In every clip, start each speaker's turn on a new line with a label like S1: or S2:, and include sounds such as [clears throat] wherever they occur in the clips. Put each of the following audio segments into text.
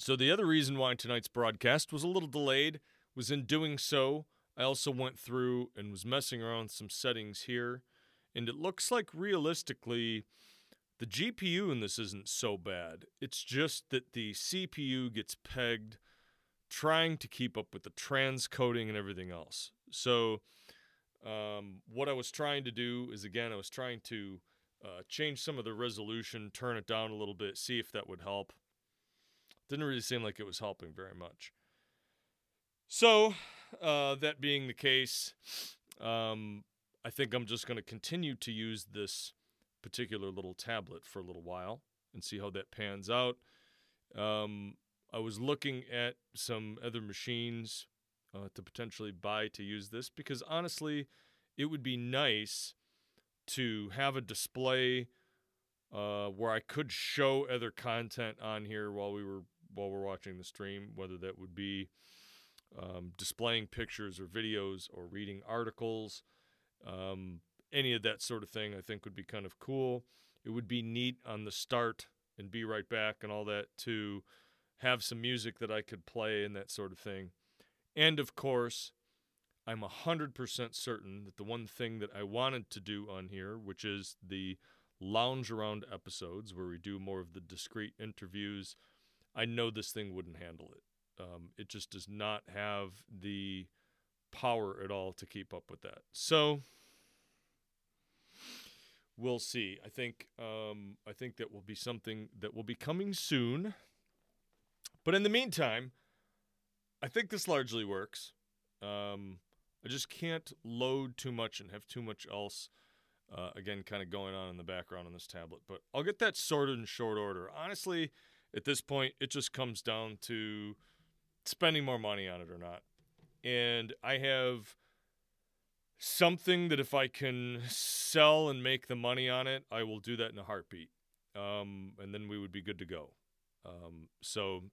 S1: So the other reason why tonight's broadcast was a little delayed was in doing so, I also went through and was messing around with some settings here, and it looks like realistically the GPU in this isn't so bad. It's just that the CPU gets pegged trying to keep up with the transcoding and everything else. So um, what I was trying to do is again, I was trying to uh, change some of the resolution, turn it down a little bit, see if that would help. Didn't really seem like it was helping very much. So, uh, that being the case, um, I think I'm just going to continue to use this particular little tablet for a little while and see how that pans out. Um, I was looking at some other machines uh, to potentially buy to use this because honestly, it would be nice to have a display uh, where I could show other content on here while we were while we're watching the stream, whether that would be um, displaying pictures or videos or reading articles, um, any of that sort of thing, I think would be kind of cool. It would be neat on the start and be right back and all that to have some music that I could play and that sort of thing. And of course, I'm 100% certain that the one thing that I wanted to do on here, which is the lounge around episodes where we do more of the discreet interviews, I know this thing wouldn't handle it. Um, it just does not have the power at all to keep up with that. So we'll see. I think um, I think that will be something that will be coming soon. But in the meantime, I think this largely works. Um, I just can't load too much and have too much else. Uh, again, kind of going on in the background on this tablet, but I'll get that sorted in short order. Honestly, at this point, it just comes down to spending more money on it or not. And I have something that if I can sell and make the money on it, I will do that in a heartbeat. Um, and then we would be good to go. Um, so,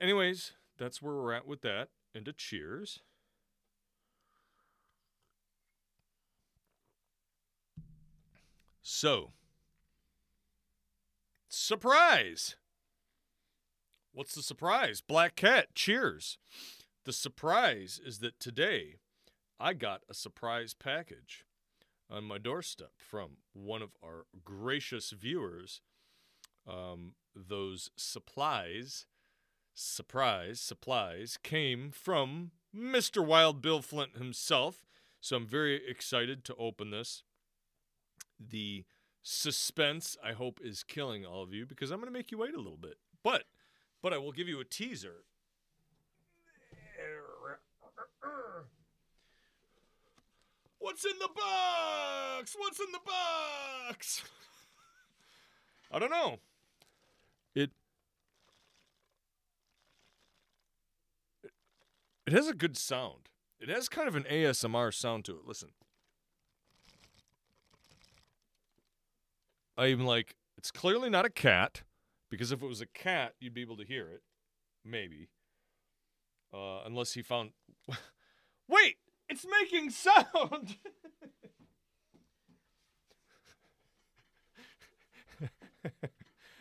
S1: anyways, that's where we're at with that. And a cheers. So, surprise! What's the surprise? Black Cat, cheers. The surprise is that today I got a surprise package on my doorstep from one of our gracious viewers. Um, those supplies, surprise supplies, came from Mr. Wild Bill Flint himself. So I'm very excited to open this. The suspense, I hope, is killing all of you because I'm going to make you wait a little bit. But but I will give you a teaser. What's in the box? What's in the box? [laughs] I don't know. It It has a good sound. It has kind of an ASMR sound to it. Listen. I'm like, it's clearly not a cat. Because if it was a cat, you'd be able to hear it. Maybe. Uh, unless he found. [laughs] Wait! It's making sound!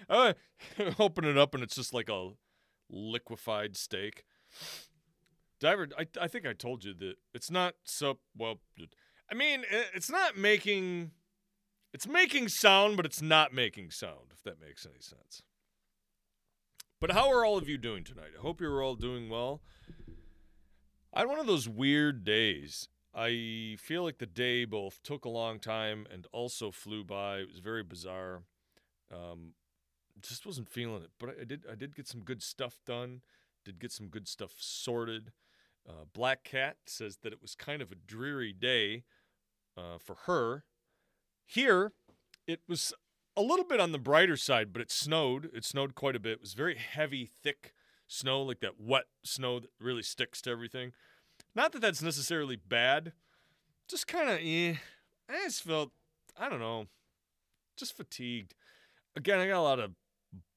S1: I [laughs] [laughs] open it up and it's just like a liquefied steak. Diver, I, I think I told you that it's not so. Well, I mean, it's not making. It's making sound, but it's not making sound, if that makes any sense. But how are all of you doing tonight? I hope you're all doing well. I had one of those weird days. I feel like the day both took a long time and also flew by. It was very bizarre. Um, just wasn't feeling it, but I did. I did get some good stuff done. Did get some good stuff sorted. Uh, Black Cat says that it was kind of a dreary day uh, for her. Here, it was a little bit on the brighter side, but it snowed. It snowed quite a bit. It was very heavy, thick snow, like that wet snow that really sticks to everything. Not that that's necessarily bad, just kind of eh. I just felt, I don't know, just fatigued. Again, I got a lot of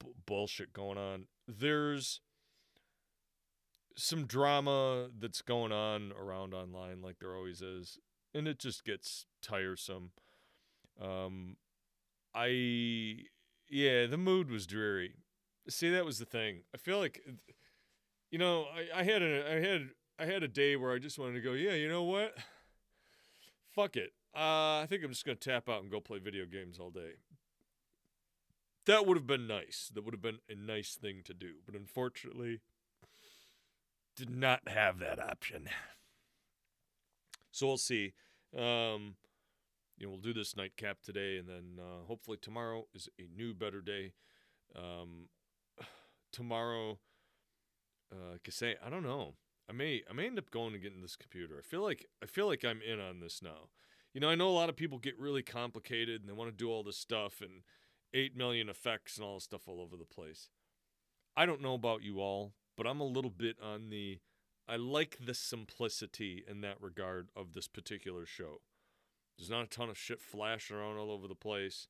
S1: b- bullshit going on. There's some drama that's going on around online, like there always is, and it just gets tiresome. Um, I yeah, the mood was dreary. See, that was the thing. I feel like, you know, I, I had a, I had, I had a day where I just wanted to go. Yeah, you know what? Fuck it. Uh, I think I'm just gonna tap out and go play video games all day. That would have been nice. That would have been a nice thing to do. But unfortunately, did not have that option. So we'll see. Um, you know, we'll do this nightcap today, and then uh, hopefully tomorrow is a new, better day. Um, [sighs] tomorrow, uh, say I don't know. I may I may end up going and getting this computer. I feel like I feel like I'm in on this now. You know, I know a lot of people get really complicated and they want to do all this stuff and eight million effects and all this stuff all over the place. I don't know about you all, but I'm a little bit on the I like the simplicity in that regard of this particular show. There's not a ton of shit flashing around all over the place.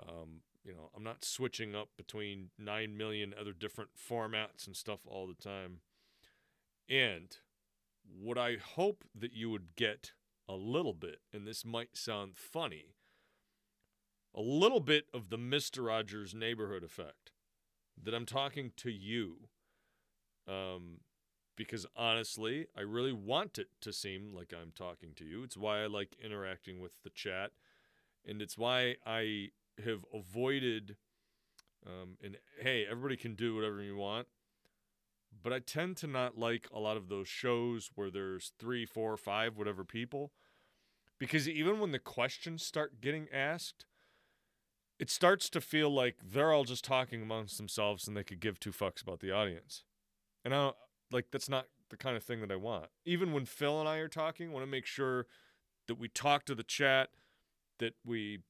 S1: Um, you know, I'm not switching up between 9 million other different formats and stuff all the time. And what I hope that you would get a little bit, and this might sound funny, a little bit of the Mr. Rogers neighborhood effect that I'm talking to you. Um, because honestly, I really want it to seem like I'm talking to you. It's why I like interacting with the chat, and it's why I have avoided. Um, and hey, everybody can do whatever you want, but I tend to not like a lot of those shows where there's three, four, five, whatever people, because even when the questions start getting asked, it starts to feel like they're all just talking amongst themselves and they could give two fucks about the audience. And I like that's not the kind of thing that I want. Even when Phil and I are talking, I want to make sure that we talk to the chat, that we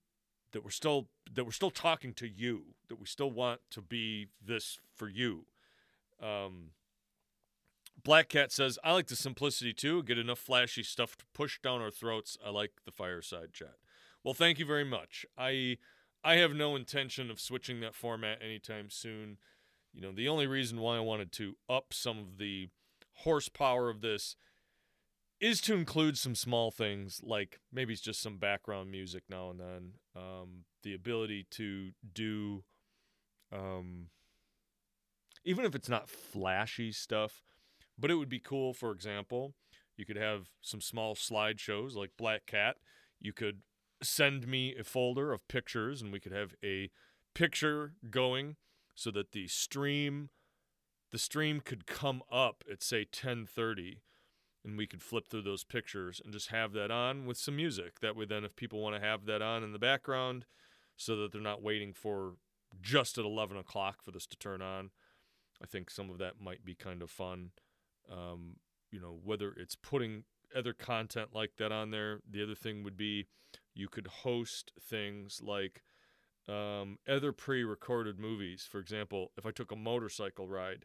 S1: that we're still that we're still talking to you, that we still want to be this for you. Um, Black Cat says, I like the simplicity too. Get enough flashy stuff to push down our throats. I like the fireside chat. Well, thank you very much. I I have no intention of switching that format anytime soon. You know, the only reason why I wanted to up some of the horsepower of this is to include some small things like maybe it's just some background music now and then. Um, the ability to do, um, even if it's not flashy stuff, but it would be cool. For example, you could have some small slideshows like Black Cat. You could send me a folder of pictures, and we could have a picture going so that the stream the stream could come up at say 10:30 and we could flip through those pictures and just have that on with some music. That way then if people want to have that on in the background so that they're not waiting for just at 11 o'clock for this to turn on i think some of that might be kind of fun. Um, you know whether it's putting other content like that on there the other thing would be you could host things like um, other pre-recorded movies. For example, if I took a motorcycle ride,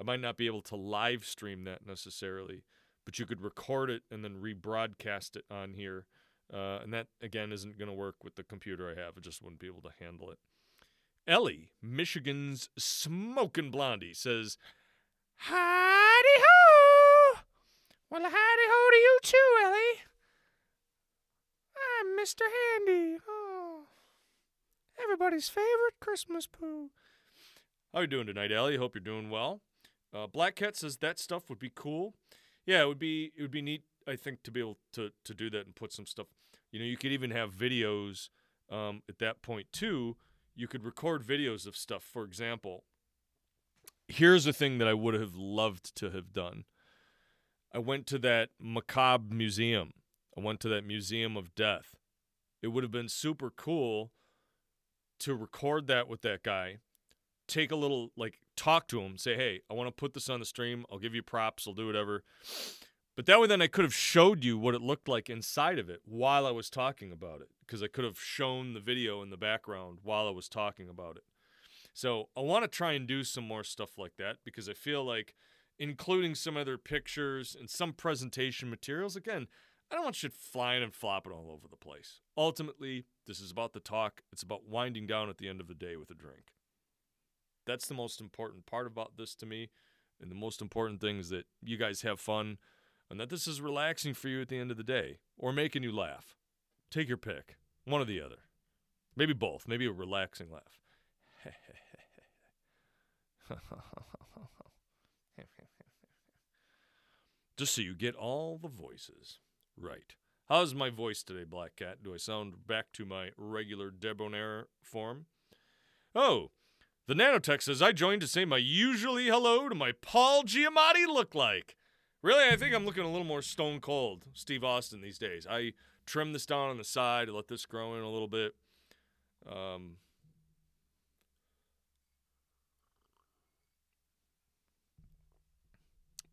S1: I might not be able to live stream that necessarily, but you could record it and then rebroadcast it on here. Uh, and that again isn't going to work with the computer I have. I just wouldn't be able to handle it. Ellie, Michigan's smoking blondie, says, "Howdy ho! Well, howdy ho to you too, Ellie. I'm Mr. Hankey. Everybody's favorite Christmas poo. How are you doing tonight, Ellie? Hope you're doing well. Uh, Black Cat says that stuff would be cool. Yeah, it would be it would be neat. I think to be able to to do that and put some stuff. You know, you could even have videos um, at that point too. You could record videos of stuff. For example, here's a thing that I would have loved to have done. I went to that macabre museum. I went to that museum of death. It would have been super cool to record that with that guy take a little like talk to him, say, "Hey, I want to put this on the stream. I'll give you props. I'll do whatever." But that way, then I could have showed you what it looked like inside of it while I was talking about it, because I could have shown the video in the background while I was talking about it. So I want to try and do some more stuff like that because I feel like including some other pictures and some presentation materials. Again, I don't want shit flying and flopping all over the place. Ultimately, this is about the talk. It's about winding down at the end of the day with a drink. That's the most important part about this to me. And the most important thing is that you guys have fun and that this is relaxing for you at the end of the day or making you laugh. Take your pick, one or the other. Maybe both, maybe a relaxing laugh. [laughs] Just so you get all the voices right. How's my voice today, Black Cat? Do I sound back to my regular debonair form? Oh, the nanotech says I joined to say my usually hello to my Paul Giamatti look like. Really, I think I'm looking a little more stone cold, Steve Austin these days. I trimmed this down on the side, to let this grow in a little bit. Um,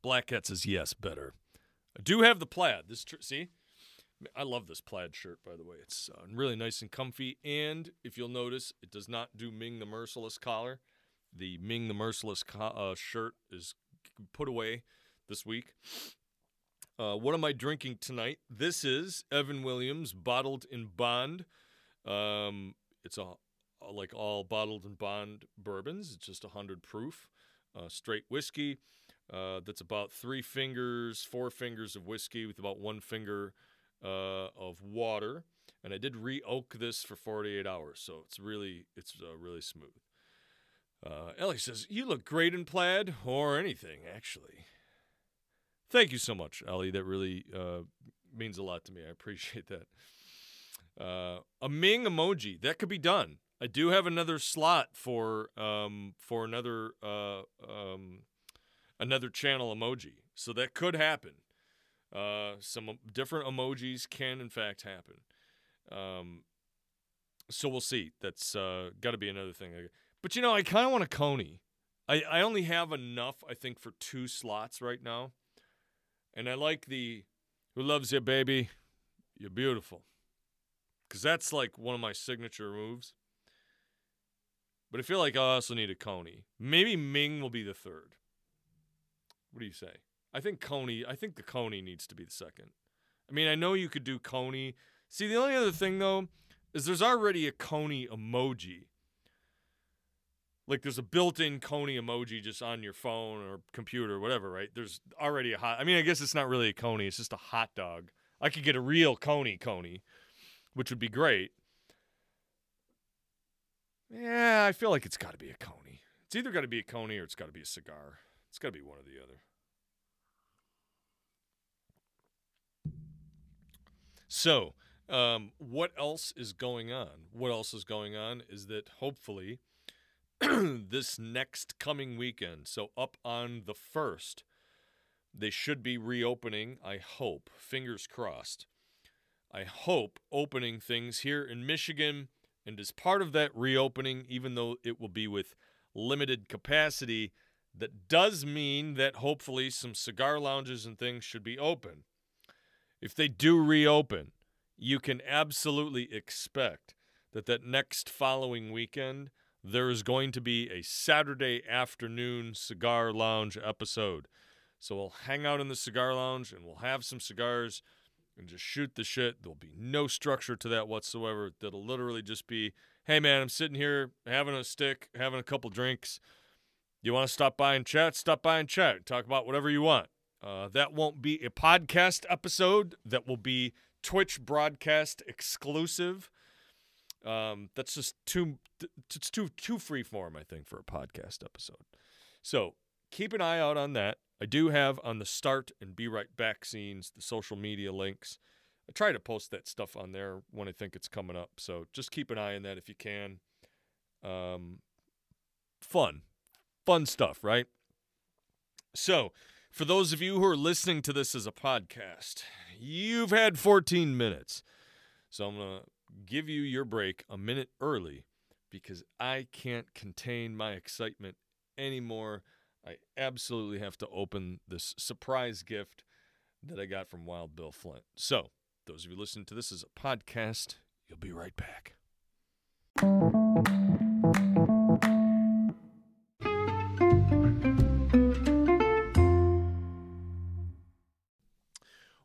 S1: Black Cat says yes, better. I do have the plaid. This tr- see, I love this plaid shirt. By the way, it's uh, really nice and comfy. And if you'll notice, it does not do Ming the Merciless collar. The Ming the Merciless co- uh, shirt is put away this week. Uh, what am I drinking tonight? This is Evan Williams bottled in bond. Um, it's a, like all bottled in bond bourbons. It's just a hundred proof, uh, straight whiskey. Uh, that's about three fingers, four fingers of whiskey with about one finger uh, of water. And I did re-oak this for 48 hours, so it's really it's uh, really smooth. Uh, Ellie says, "You look great in plaid or anything, actually." Thank you so much, Ellie. That really uh, means a lot to me. I appreciate that. Uh, a Ming emoji that could be done. I do have another slot for um, for another uh, um, another channel emoji, so that could happen. Uh, some different emojis can in fact happen. Um, so we'll see. That's uh, got to be another thing. But you know, I kind of want a Coney. I, I only have enough, I think, for two slots right now. And I like the Who Loves You, Baby? You're Beautiful. Because that's like one of my signature moves. But I feel like I also need a Coney. Maybe Ming will be the third. What do you say? I think Coney, I think the Coney needs to be the second. I mean, I know you could do Coney. See, the only other thing, though, is there's already a Coney emoji. Like there's a built-in Coney emoji just on your phone or computer or whatever, right? There's already a hot. I mean, I guess it's not really a Coney; it's just a hot dog. I could get a real Coney Coney, which would be great. Yeah, I feel like it's got to be a Coney. It's either got to be a Coney or it's got to be a cigar. It's got to be one or the other. So, um, what else is going on? What else is going on is that hopefully [clears throat] this next coming weekend, so up on the 1st, they should be reopening, I hope, fingers crossed. I hope opening things here in Michigan. And as part of that reopening, even though it will be with limited capacity, that does mean that hopefully some cigar lounges and things should be open. If they do reopen, you can absolutely expect that that next following weekend there is going to be a Saturday afternoon cigar lounge episode. So we'll hang out in the cigar lounge and we'll have some cigars and just shoot the shit. There'll be no structure to that whatsoever. That'll literally just be, hey man, I'm sitting here having a stick, having a couple drinks. You want to stop by and chat? Stop by and chat. Talk about whatever you want. Uh, that won't be a podcast episode. That will be Twitch broadcast exclusive. Um, that's just too it's too too free form, I think, for a podcast episode. So keep an eye out on that. I do have on the start and be right back scenes the social media links. I try to post that stuff on there when I think it's coming up. So just keep an eye on that if you can. Um, fun, fun stuff, right? So, for those of you who are listening to this as a podcast, you've had 14 minutes. So I'm going to give you your break a minute early because I can't contain my excitement anymore. I absolutely have to open this surprise gift that I got from Wild Bill Flint. So, those of you listening to this as a podcast, you'll be right back.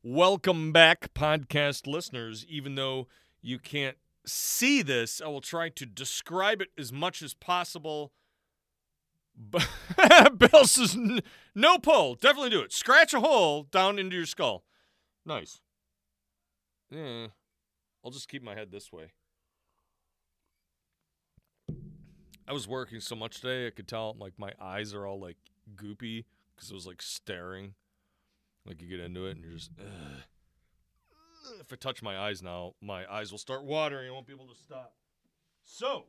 S1: Welcome back, podcast listeners. Even though you can't see this, I will try to describe it as much as possible. But Bill says, no pull. Definitely do it. Scratch a hole down into your skull. Nice. Yeah. I'll just keep my head this way. I was working so much today, I could tell like my eyes are all like goopy because it was like staring. Like you get into it and you're just. Ugh. If I touch my eyes now, my eyes will start watering. I won't be able to stop. So,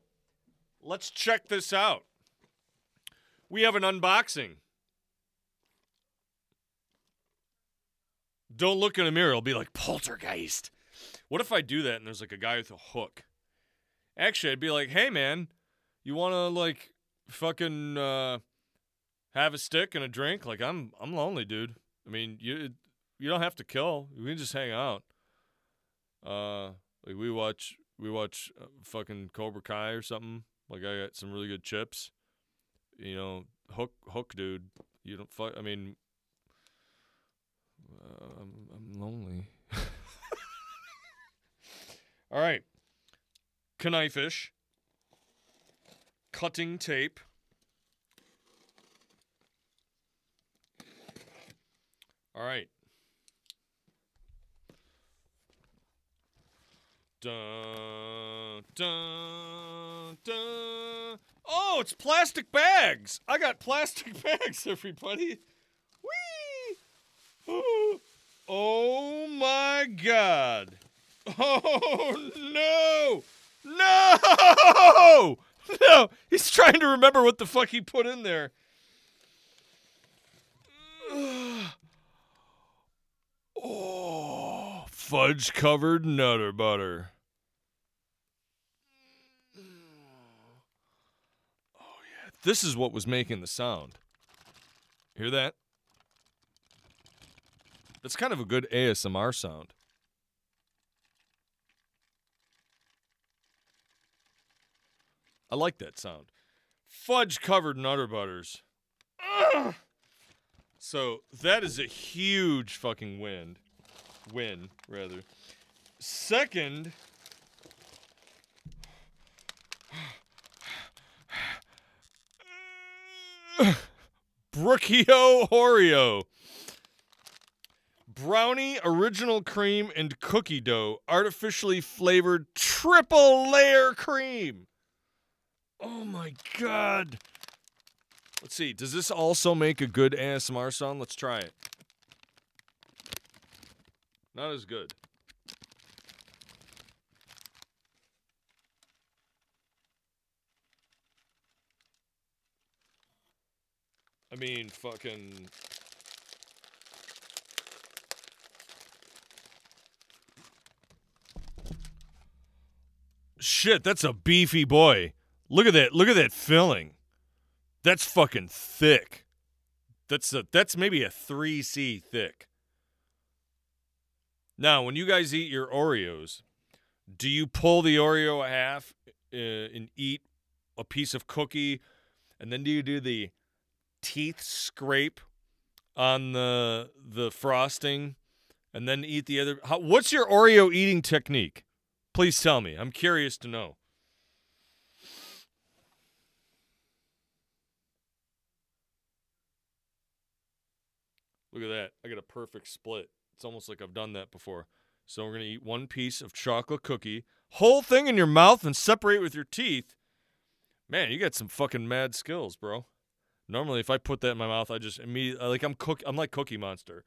S1: let's check this out. We have an unboxing. Don't look in a mirror. It'll be like poltergeist. What if I do that and there's like a guy with a hook? Actually, I'd be like, hey man, you wanna like fucking uh, have a stick and a drink? Like I'm I'm lonely, dude. I mean, you you don't have to kill. We can just hang out. Uh, like we watch we watch uh, fucking Cobra Kai or something. Like I got some really good chips. You know, hook hook, dude. You don't fuck. I mean, uh, I'm I'm lonely. [laughs] All right, knife-ish, cutting tape. All right. Dun, dun, dun. Oh, it's plastic bags. I got plastic [laughs] bags, everybody. Whee! [gasps] Oh my god. [laughs] Oh no! No! [laughs] No! He's trying to remember what the fuck he put in there. [sighs] Oh, Oh, fudge covered nutter butter. Oh, yeah. This is what was making the sound. Hear that? That's kind of a good ASMR sound. I like that sound. Fudge covered nutter butters. Ugh. So that is a huge fucking win. Win, rather. Second. Brookie-O Oreo. Brownie, original cream, and cookie dough. Artificially flavored triple layer cream. Oh my god. Let's see. Does this also make a good ASMR sound? Let's try it. Not as good. I mean, fucking. Shit, that's a beefy boy. Look at that. Look at that filling. That's fucking thick. That's a that's maybe a 3C thick. Now, when you guys eat your Oreos, do you pull the Oreo a half uh, and eat a piece of cookie and then do you do the teeth scrape on the the frosting and then eat the other how, what's your Oreo eating technique? Please tell me. I'm curious to know. Look at that. I got a perfect split. It's almost like I've done that before. So we're going to eat one piece of chocolate cookie, whole thing in your mouth and separate with your teeth. Man, you got some fucking mad skills, bro. Normally if I put that in my mouth, I just immediately like I'm cook I'm like Cookie Monster.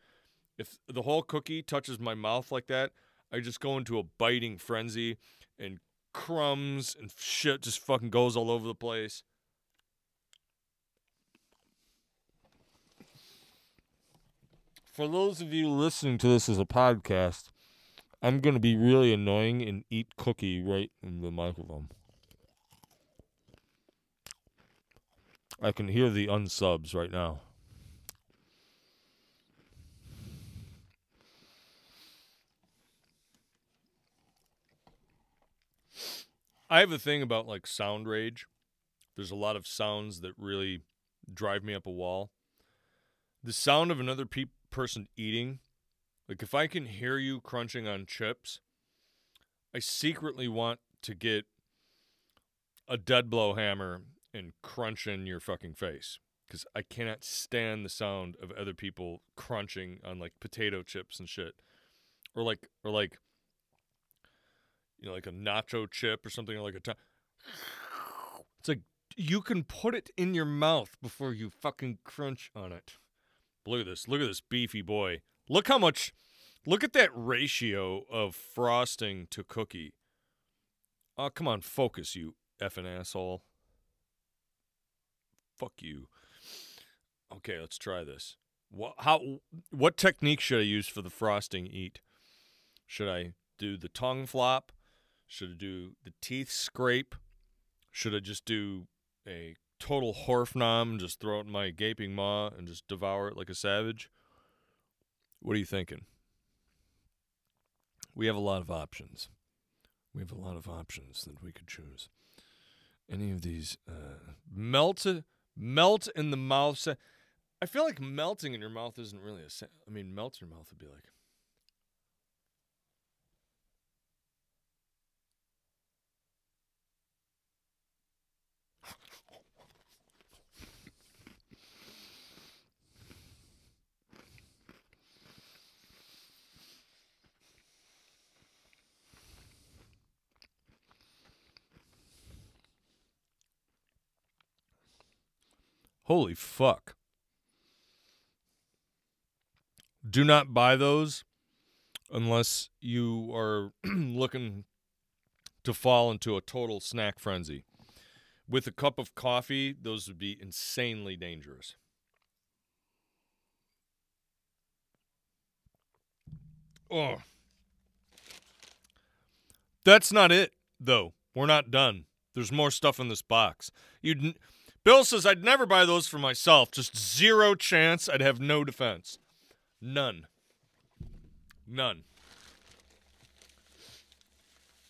S1: If the whole cookie touches my mouth like that, I just go into a biting frenzy and crumbs and shit just fucking goes all over the place. For those of you listening to this as a podcast, I'm going to be really annoying and eat cookie right in the microphone. I can hear the unsubs right now. I have a thing about like sound rage. There's a lot of sounds that really drive me up a wall. The sound of another pe- person eating, like if I can hear you crunching on chips, I secretly want to get a dead blow hammer and crunch in your fucking face because I cannot stand the sound of other people crunching on like potato chips and shit, or like or like you know like a nacho chip or something like a. T- it's like you can put it in your mouth before you fucking crunch on it. Look at this. Look at this beefy boy. Look how much. Look at that ratio of frosting to cookie. Oh, come on, focus, you effing asshole. Fuck you. Okay, let's try this. What how what technique should I use for the frosting eat? Should I do the tongue flop? Should I do the teeth scrape? Should I just do a total horfnom, just throw it in my gaping maw and just devour it like a savage? What are you thinking? We have a lot of options. We have a lot of options that we could choose. Any of these uh, melt melt in the mouth. I feel like melting in your mouth isn't really a. Sa- I mean, melt in your mouth would be like. Holy fuck. Do not buy those unless you are [clears throat] looking to fall into a total snack frenzy. With a cup of coffee, those would be insanely dangerous. Oh. That's not it, though. We're not done. There's more stuff in this box. You'd Bill says I'd never buy those for myself. Just zero chance I'd have no defense. None. None.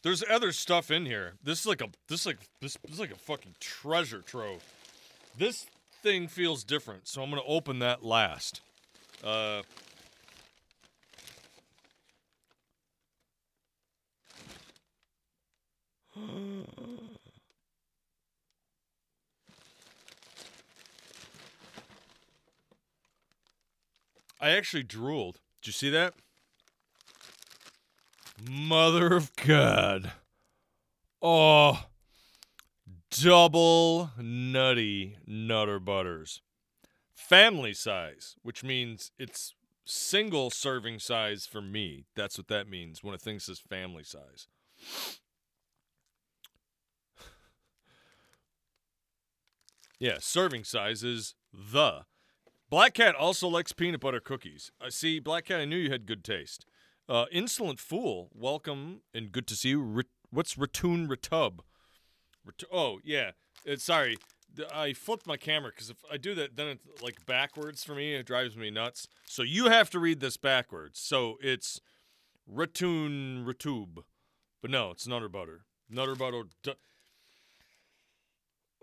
S1: There's other stuff in here. This is like a this is like this, this is like a fucking treasure trove. This thing feels different, so I'm gonna open that last. Uh [gasps] [gasps] [gasps] I actually drooled. Did you see that? Mother of God. Oh, double nutty Nutter Butters. Family size, which means it's single serving size for me. That's what that means when a thing says family size. [sighs] yeah, serving size is the. Black Cat also likes peanut butter cookies. I uh, see, Black Cat, I knew you had good taste. Uh, Insolent Fool, welcome and good to see you. Rit- what's Ratoon Retub? Ret- oh, yeah. Uh, sorry. I flipped my camera because if I do that, then it's like backwards for me. It drives me nuts. So you have to read this backwards. So it's Ratoon Retube. But no, it's Nutter Butter. Nutter Butter. Du-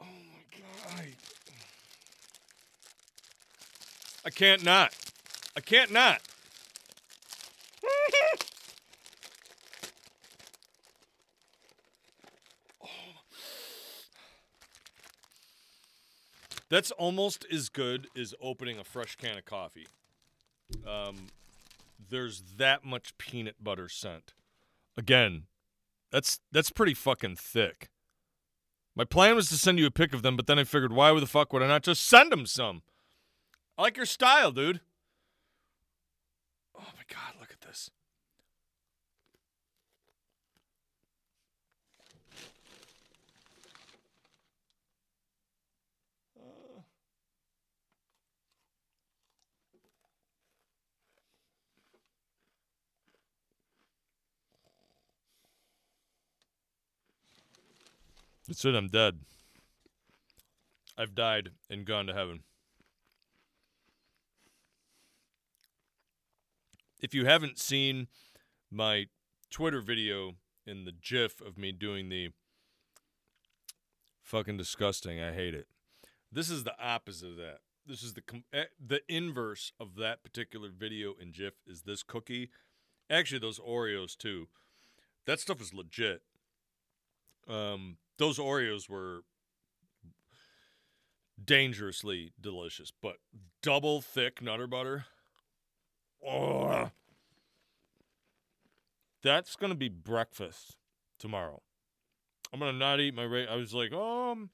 S1: oh my God. I- can't not. I can't not. [sighs] That's almost as good as opening a fresh can of coffee. Um, there's that much peanut butter scent. Again, that's that's pretty fucking thick. My plan was to send you a pic of them, but then I figured, why the fuck would I not just send them some? I like your style, dude. Oh my god, look at this. Uh. That's it, I'm dead. I've died and gone to heaven. If you haven't seen my Twitter video in the GIF of me doing the fucking disgusting, I hate it. This is the opposite of that. This is the eh, the inverse of that particular video in GIF is this cookie. Actually, those Oreos too. That stuff is legit. Um, those Oreos were dangerously delicious, but double thick nutter butter. Oh, that's gonna be breakfast tomorrow. I'm gonna not eat my. Ra- I was like, oh,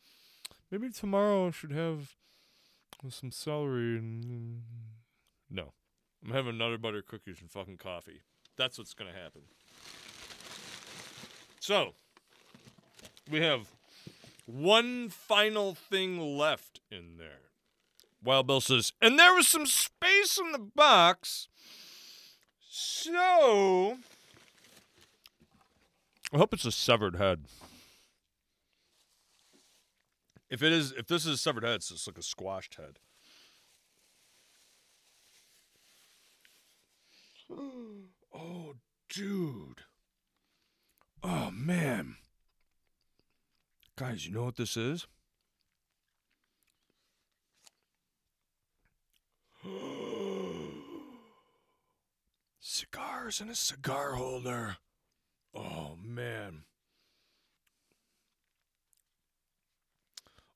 S1: maybe tomorrow I should have some celery and no. I'm having nutter butter cookies and fucking coffee. That's what's gonna happen. So we have one final thing left in there. Wild Bill says, and there was some space in the box. So I hope it's a severed head. If it is, if this is a severed head, it's just like a squashed head. [gasps] Oh, dude. Oh, man. Guys, you know what this is? [gasps] Cigars in a cigar holder. Oh, man.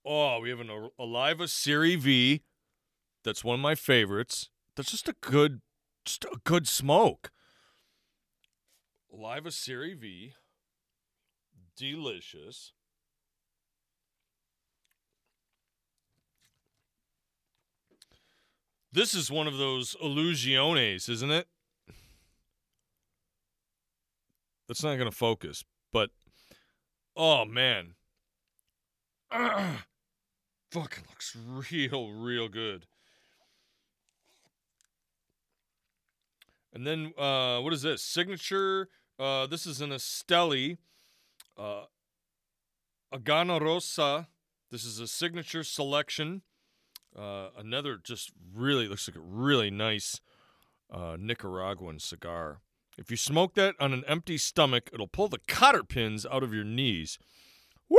S1: Oh, we have an Oliva Serie V. That's one of my favorites. That's just a good, just a good smoke. Oliva Serie V. Delicious. This is one of those illusiones, isn't it? That's not going to focus, but oh man. [clears throat] fucking looks real, real good. And then uh, what is this? Signature. Uh, this is an Esteli. Uh, Aganorsa. This is a signature selection. Uh, another just really looks like a really nice uh, Nicaraguan cigar. If you smoke that on an empty stomach, it'll pull the cotter pins out of your knees. Woo!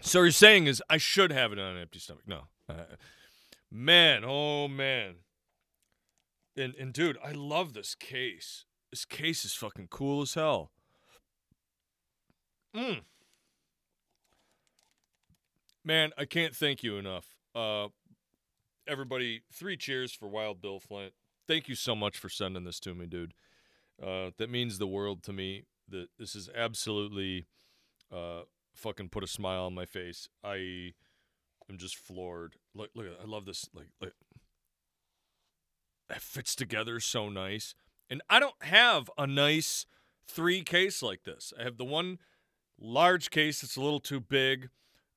S1: So you're saying is I should have it on an empty stomach? No, uh, man, oh man, and and dude, I love this case. This case is fucking cool as hell. Mm. Man, I can't thank you enough. Uh, everybody, three cheers for Wild Bill Flint. Thank you so much for sending this to me, dude. Uh, that means the world to me. That this is absolutely uh, fucking put a smile on my face. I am just floored. Look, look, I love this. Like, like, it fits together so nice. And I don't have a nice three case like this. I have the one large case that's a little too big,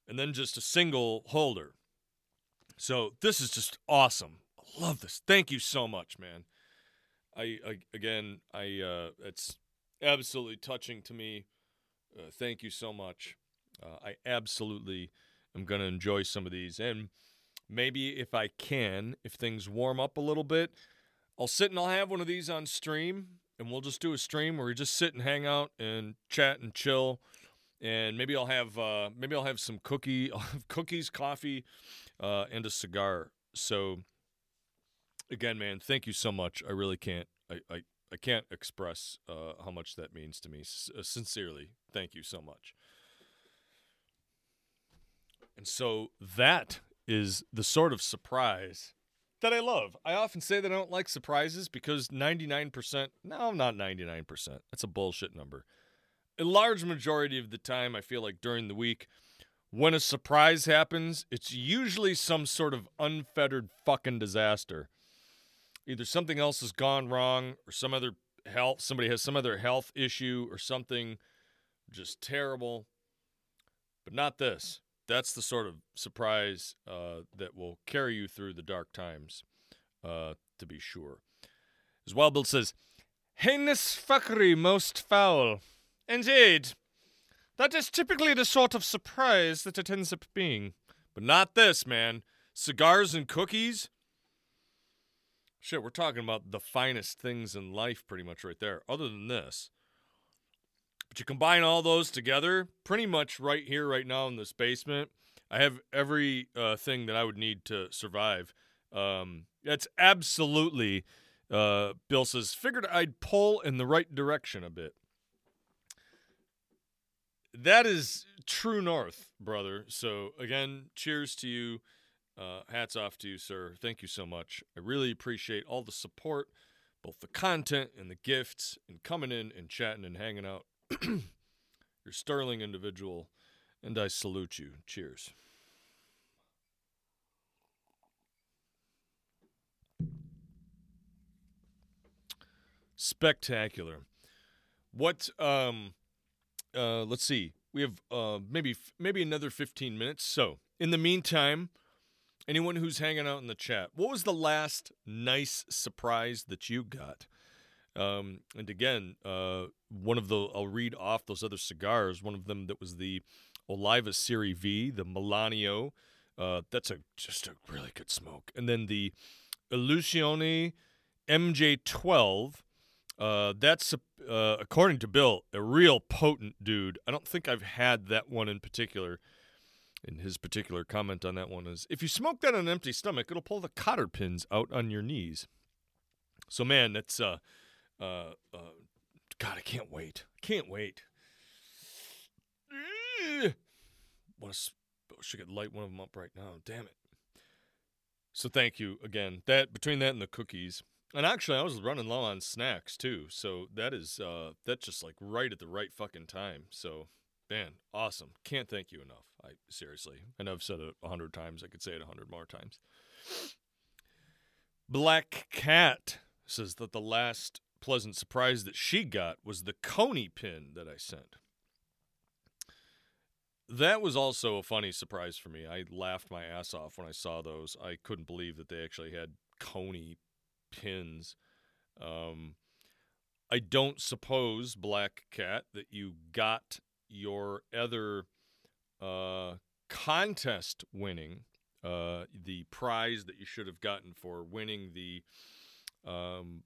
S1: and then just a single holder. So this is just awesome. I love this. Thank you so much, man. I, I again, I uh, it's absolutely touching to me. Uh, thank you so much. Uh, I absolutely am going to enjoy some of these. And maybe if I can, if things warm up a little bit, I'll sit and I'll have one of these on stream and we'll just do a stream where we just sit and hang out and chat and chill. And maybe I'll have uh, maybe I'll have some cookie, I'll [laughs] have cookies, coffee, uh, and a cigar. So again, man, thank you so much. I really can't. I I, I can't express uh, how much that means to me. S- uh, sincerely, thank you so much. And so that is the sort of surprise that I love. I often say that I don't like surprises because 99%, no, I'm not 99%. That's a bullshit number. A large majority of the time, I feel like during the week, when a surprise happens, it's usually some sort of unfettered fucking disaster. Either something else has gone wrong or some other health, somebody has some other health issue or something just terrible. But not this that's the sort of surprise uh, that will carry you through the dark times, uh, to be sure. As Wild Bill says, heinous fuckery most foul. Indeed. That is typically the sort of surprise that it ends up being. But not this, man. Cigars and cookies? Shit, we're talking about the finest things in life pretty much right there. Other than this, but you combine all those together, pretty much right here, right now in this basement, I have every uh, thing that I would need to survive. Um, that's absolutely, uh, Bill says, figured I'd pull in the right direction a bit. That is true north, brother. So, again, cheers to you. Uh, hats off to you, sir. Thank you so much. I really appreciate all the support, both the content and the gifts, and coming in and chatting and hanging out. [clears throat] You're sterling individual, And I salute you. Cheers. Spectacular. What um uh let's see. We have uh maybe maybe another 15 minutes. So, in the meantime, anyone who's hanging out in the chat, what was the last nice surprise that you got? Um, and again, uh, one of the I'll read off those other cigars. One of them that was the Oliva Serie V, the Melanio. Uh, that's a just a really good smoke. And then the Illusione MJ12. Uh, that's uh, according to Bill a real potent dude. I don't think I've had that one in particular. And his particular comment on that one is if you smoke that on an empty stomach, it'll pull the cotter pins out on your knees. So man, that's uh uh, uh God, I can't wait. Can't wait. [sniffs] Want to should get light one of them up right now. Damn it. So thank you again. That between that and the cookies. And actually, I was running low on snacks too, so that is uh, that's just like right at the right fucking time. So Man, awesome. Can't thank you enough. I seriously. Know I've said it a hundred times. I could say it a hundred more times. Black Cat says that the last pleasant surprise that she got was the Coney pin that I sent. That was also a funny surprise for me. I laughed my ass off when I saw those. I couldn't believe that they actually had Coney pins. Um, I don't suppose, Black Cat, that you got your other uh, contest winning, uh, the prize that you should have gotten for winning the um,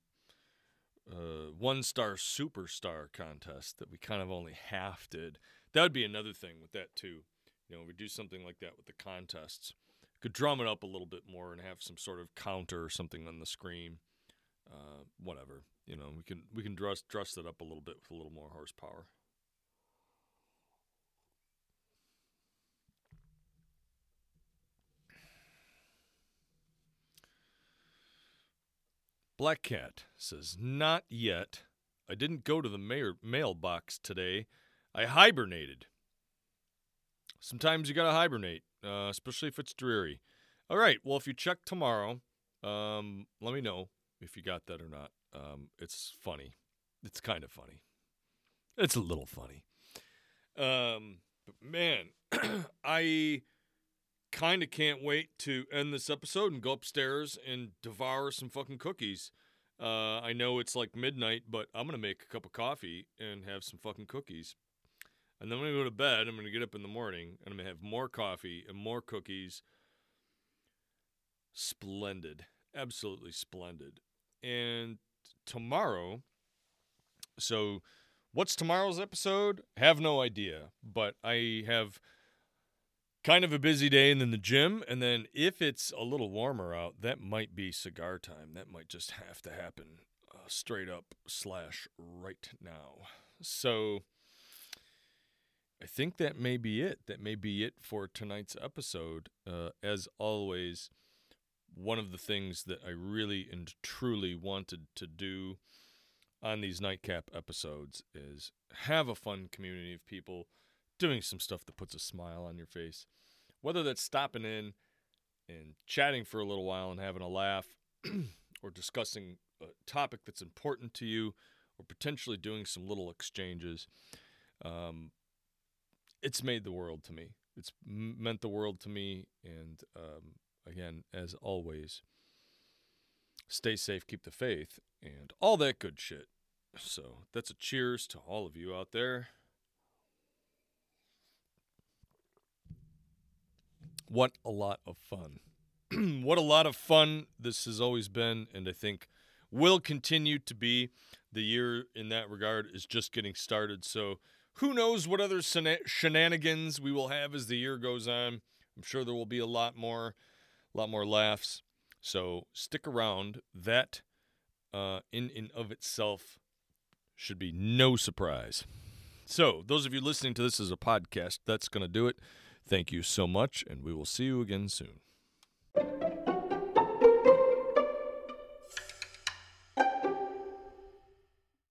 S1: uh, one star superstar contest that we kind of only half did. That would be another thing with that too. You know, we do something like that with the contests. Could drum it up a little bit more and have some sort of counter or something on the screen. Uh, whatever. You know, we can we can dress dress it up a little bit with a little more horsepower. Black Cat says, Not yet. I didn't go to the mail- mailbox today. I hibernated. Sometimes you gotta hibernate, uh, especially if it's dreary. All right, well, if you check tomorrow, um, let me know if you got that or not. Um, it's funny. It's kind of funny. It's a little funny. Um, but man, [clears throat] I kind of can't wait to end this episode and go upstairs and devour some fucking cookies. Uh, I know it's like midnight, but I'm gonna make a cup of coffee and have some fucking cookies. And then when I'm gonna go to bed. I'm gonna get up in the morning and I'm gonna have more coffee and more cookies. Splendid, absolutely splendid. And tomorrow, so what's tomorrow's episode? Have no idea, but I have kind of a busy day and then the gym and then if it's a little warmer out that might be cigar time that might just have to happen uh, straight up slash right now so i think that may be it. That may be it for tonight's episode. Uh, as always one of the things that i really and truly wanted to do on these nightcap episodes is have a fun community of people doing some stuff that puts a smile on your face. Whether that's stopping in and chatting for a little while and having a laugh, [clears throat] or discussing a topic that's important to you, or potentially doing some little exchanges, um, it's made the world to me. It's meant the world to me. And um, again, as always, stay safe, keep the faith, and all that good shit. So that's a cheers to all of you out there. What a lot of fun. [clears throat] what a lot of fun this has always been, and I think will continue to be. The year in that regard is just getting started. So who knows what other shenanigans we will have as the year goes on. I'm sure there will be a lot more, a lot more laughs. So stick around. That, uh, in and of itself, should be no surprise. So those of you listening to this as a podcast, that's going to do it. Thank you so much, and we will see you again soon.